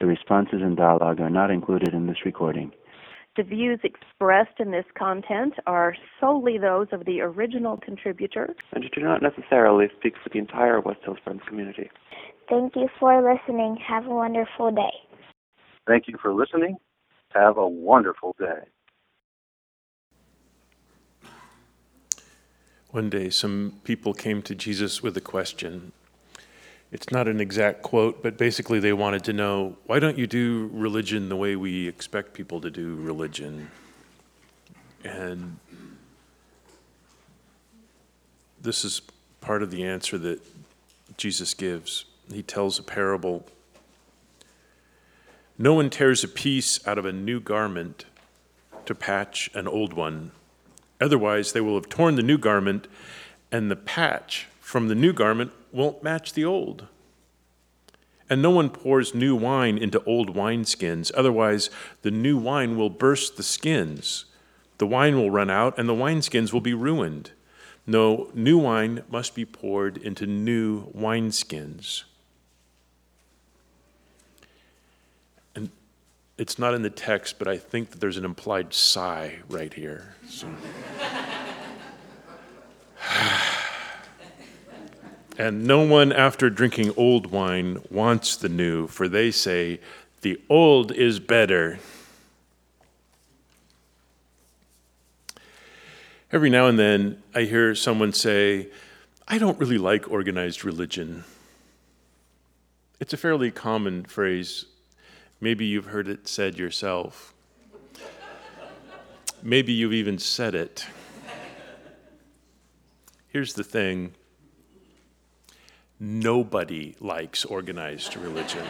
The responses and dialogue are not included in this recording. The views expressed in this content are solely those of the original contributor and do not necessarily speak for the entire West Hills Friends community. Thank you for listening. Have a wonderful day. Thank you for listening. Have a wonderful day. One day, some people came to Jesus with a question it's not an exact quote, but basically they wanted to know why don't you do religion the way we expect people to do religion? And this is part of the answer that Jesus gives. He tells a parable. No one tears a piece out of a new garment to patch an old one. Otherwise, they will have torn the new garment, and the patch from the new garment won't match the old. And no one pours new wine into old wineskins, otherwise, the new wine will burst the skins. The wine will run out, and the wineskins will be ruined. No, new wine must be poured into new wineskins. And it's not in the text, but I think that there's an implied sigh right here. So. And no one, after drinking old wine, wants the new, for they say, the old is better. Every now and then, I hear someone say, I don't really like organized religion. It's a fairly common phrase. Maybe you've heard it said yourself. Maybe you've even said it. Here's the thing Nobody likes organized religion.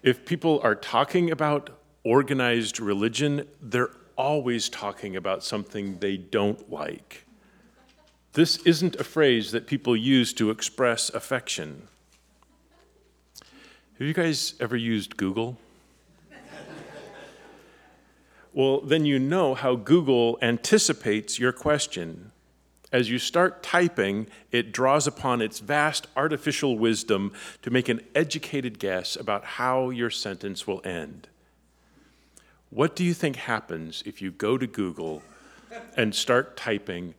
if people are talking about organized religion, they're always talking about something they don't like. This isn't a phrase that people use to express affection. Have you guys ever used Google? well, then you know how Google anticipates your question as you start typing, it draws upon its vast artificial wisdom to make an educated guess about how your sentence will end. What do you think happens if you go to Google and start typing,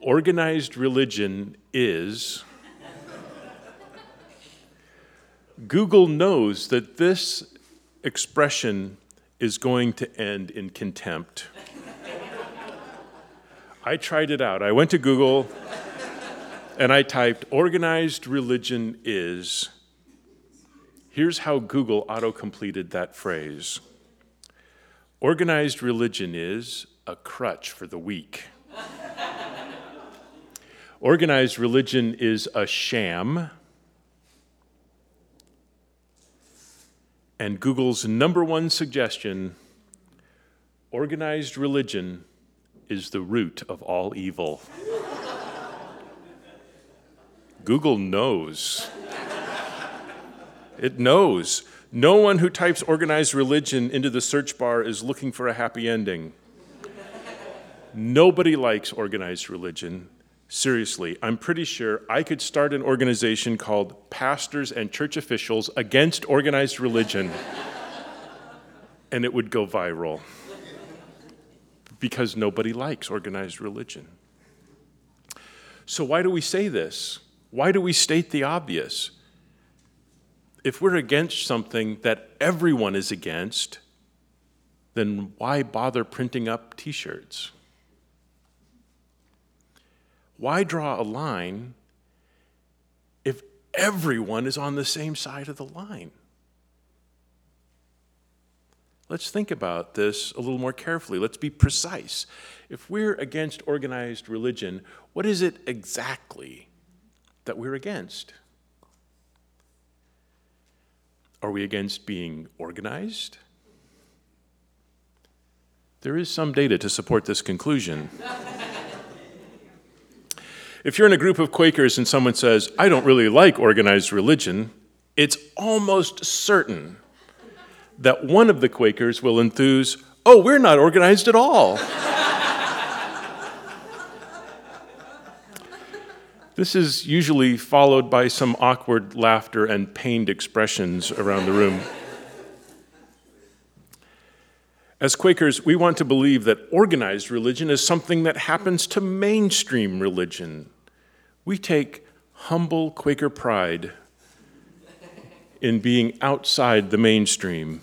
organized religion is? Google knows that this expression is going to end in contempt. I tried it out. I went to Google and I typed, organized religion is. Here's how Google auto completed that phrase Organized religion is a crutch for the weak. Organized religion is a sham. And Google's number one suggestion organized religion is the root of all evil. Google knows. It knows. No one who types organized religion into the search bar is looking for a happy ending. Nobody likes organized religion. Seriously, I'm pretty sure I could start an organization called Pastors and Church Officials Against Organized Religion, and it would go viral because nobody likes organized religion. So, why do we say this? Why do we state the obvious? If we're against something that everyone is against, then why bother printing up t shirts? Why draw a line if everyone is on the same side of the line? Let's think about this a little more carefully. Let's be precise. If we're against organized religion, what is it exactly that we're against? Are we against being organized? There is some data to support this conclusion. if you're in a group of Quakers and someone says, I don't really like organized religion, it's almost certain that one of the Quakers will enthuse, Oh, we're not organized at all. this is usually followed by some awkward laughter and pained expressions around the room. As Quakers, we want to believe that organized religion is something that happens to mainstream religion. We take humble Quaker pride in being outside the mainstream.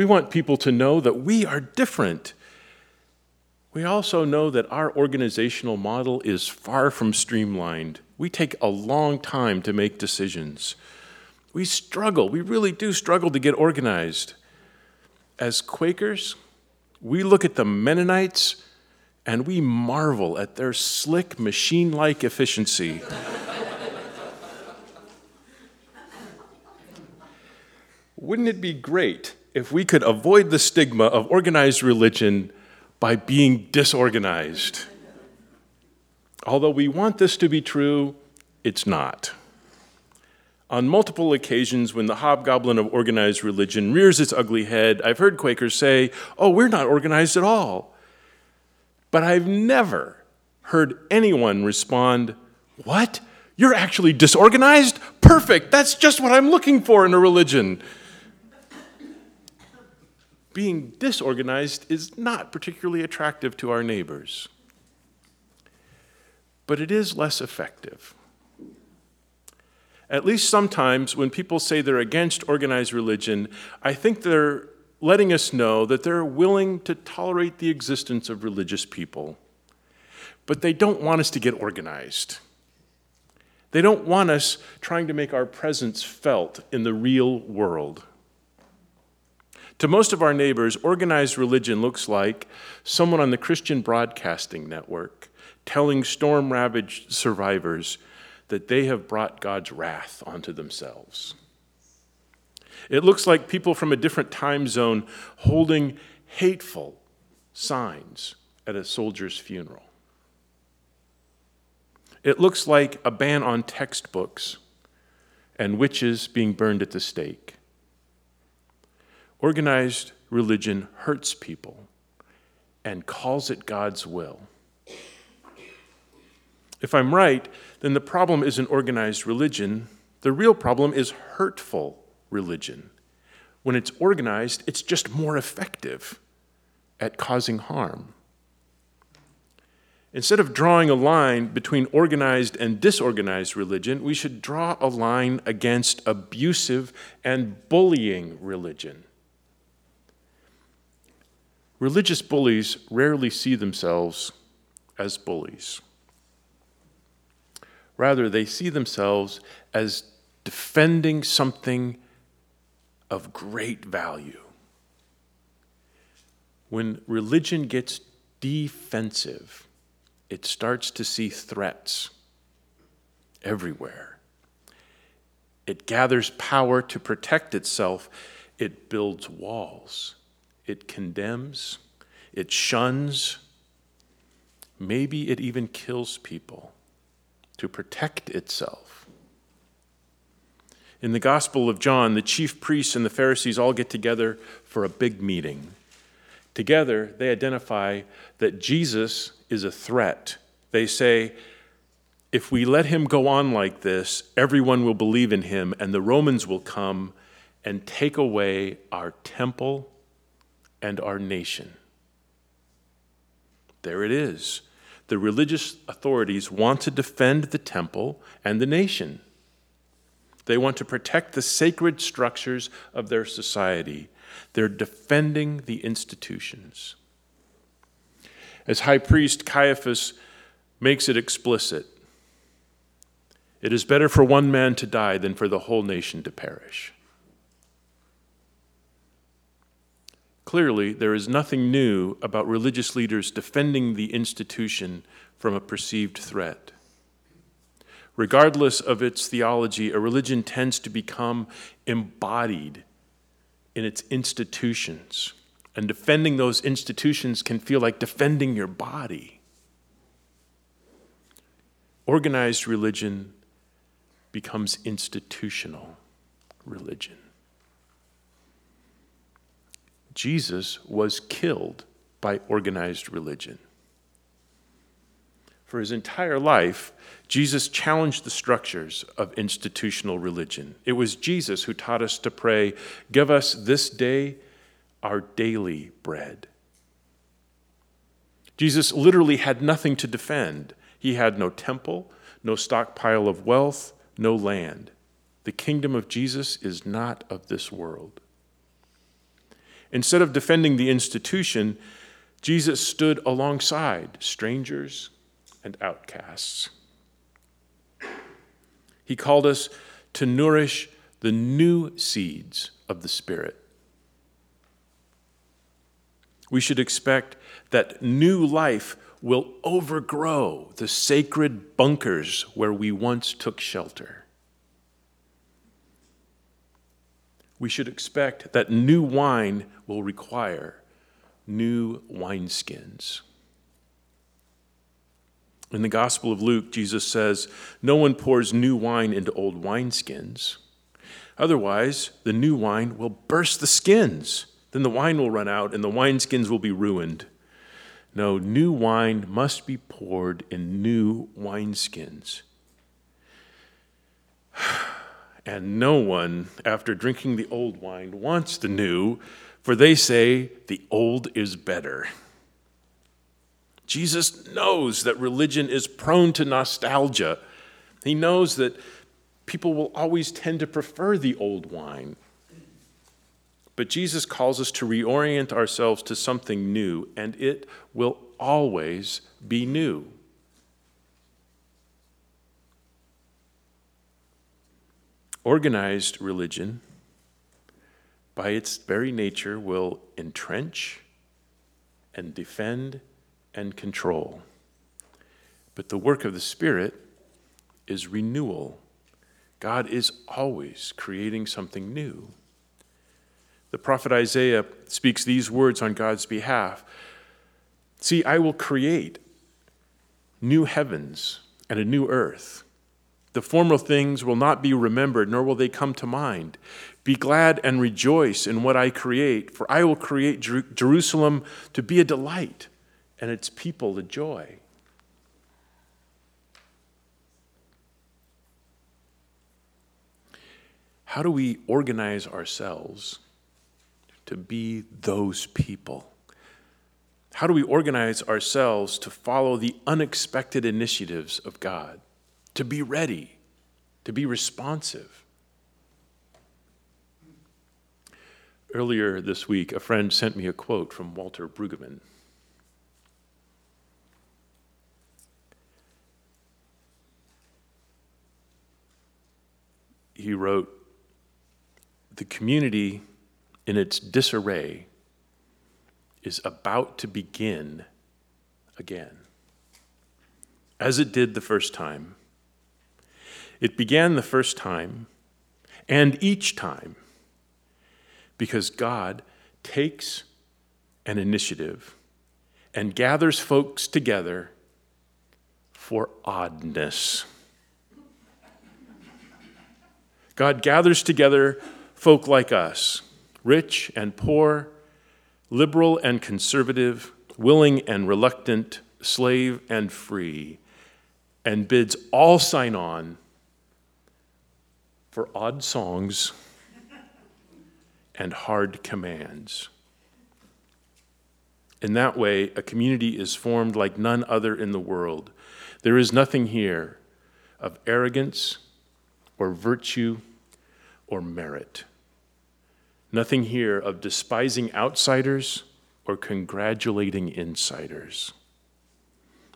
We want people to know that we are different. We also know that our organizational model is far from streamlined. We take a long time to make decisions. We struggle, we really do struggle to get organized as Quakers, we look at the Mennonites and we marvel at their slick, machine like efficiency. Wouldn't it be great if we could avoid the stigma of organized religion by being disorganized? Although we want this to be true, it's not. On multiple occasions, when the hobgoblin of organized religion rears its ugly head, I've heard Quakers say, Oh, we're not organized at all. But I've never heard anyone respond, What? You're actually disorganized? Perfect. That's just what I'm looking for in a religion. Being disorganized is not particularly attractive to our neighbors, but it is less effective. At least sometimes when people say they're against organized religion, I think they're letting us know that they're willing to tolerate the existence of religious people. But they don't want us to get organized. They don't want us trying to make our presence felt in the real world. To most of our neighbors, organized religion looks like someone on the Christian Broadcasting Network telling storm ravaged survivors that they have brought God's wrath onto themselves. It looks like people from a different time zone holding hateful signs at a soldier's funeral. It looks like a ban on textbooks and witches being burned at the stake. Organized religion hurts people and calls it God's will. If I'm right, then the problem isn't organized religion. The real problem is hurtful religion. When it's organized, it's just more effective at causing harm. Instead of drawing a line between organized and disorganized religion, we should draw a line against abusive and bullying religion. Religious bullies rarely see themselves as bullies. Rather, they see themselves as defending something of great value. When religion gets defensive, it starts to see threats everywhere. It gathers power to protect itself. It builds walls. It condemns. It shuns. Maybe it even kills people to protect itself. In the Gospel of John, the chief priests and the Pharisees all get together for a big meeting. Together, they identify that Jesus is a threat. They say, if we let him go on like this, everyone will believe in him, and the Romans will come and take away our temple and our nation. There it is the religious authorities want to defend the temple and the nation. They want to protect the sacred structures of their society. They're defending the institutions. As high priest Caiaphas makes it explicit, it is better for one man to die than for the whole nation to perish. Clearly, there is nothing new about religious leaders defending the institution from a perceived threat. Regardless of its theology, a religion tends to become embodied in its institutions. And defending those institutions can feel like defending your body. Organized religion becomes institutional religion. Jesus was killed by organized religion. For his entire life, Jesus challenged the structures of institutional religion. It was Jesus who taught us to pray, Give us this day our daily bread. Jesus literally had nothing to defend. He had no temple, no stockpile of wealth, no land. The kingdom of Jesus is not of this world. Instead of defending the institution, Jesus stood alongside strangers and outcasts. He called us to nourish the new seeds of the Spirit. We should expect that new life will overgrow the sacred bunkers where we once took shelter. We should expect that new wine will require new wineskins. In the Gospel of Luke, Jesus says, No one pours new wine into old wineskins. Otherwise, the new wine will burst the skins. Then the wine will run out and the wineskins will be ruined. No, new wine must be poured in new wineskins. And no one, after drinking the old wine, wants the new, for they say the old is better. Jesus knows that religion is prone to nostalgia. He knows that people will always tend to prefer the old wine. But Jesus calls us to reorient ourselves to something new, and it will always be new. Organized religion, by its very nature, will entrench and defend and control. But the work of the Spirit is renewal. God is always creating something new. The prophet Isaiah speaks these words on God's behalf See, I will create new heavens and a new earth. The former things will not be remembered, nor will they come to mind. Be glad and rejoice in what I create, for I will create Jer- Jerusalem to be a delight and its people the joy. How do we organize ourselves to be those people? How do we organize ourselves to follow the unexpected initiatives of God, to be ready, to be responsive? Earlier this week, a friend sent me a quote from Walter Brueggemann. he wrote, The community in its disarray is about to begin again, as it did the first time. It began the first time and each time because God takes an initiative and gathers folks together for oddness. God gathers together folk like us, rich and poor, liberal and conservative, willing and reluctant, slave and free, and bids all sign on for odd songs and hard commands. In that way, a community is formed like none other in the world. There is nothing here of arrogance or virtue or merit. Nothing here of despising outsiders or congratulating insiders.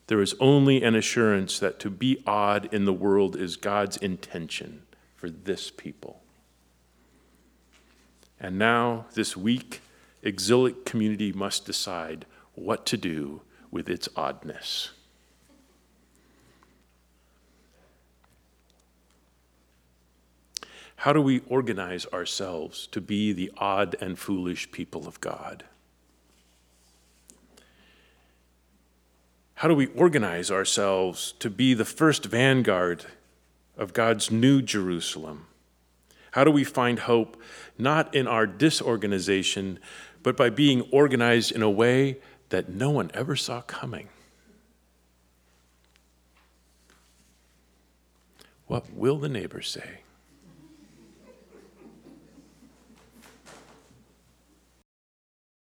There is only an assurance that to be odd in the world is God's intention for this people. And now, this weak, exilic community must decide what to do with its oddness. How do we organize ourselves to be the odd and foolish people of God? How do we organize ourselves to be the first vanguard of God's new Jerusalem? How do we find hope not in our disorganization, but by being organized in a way that no one ever saw coming? What will the neighbors say?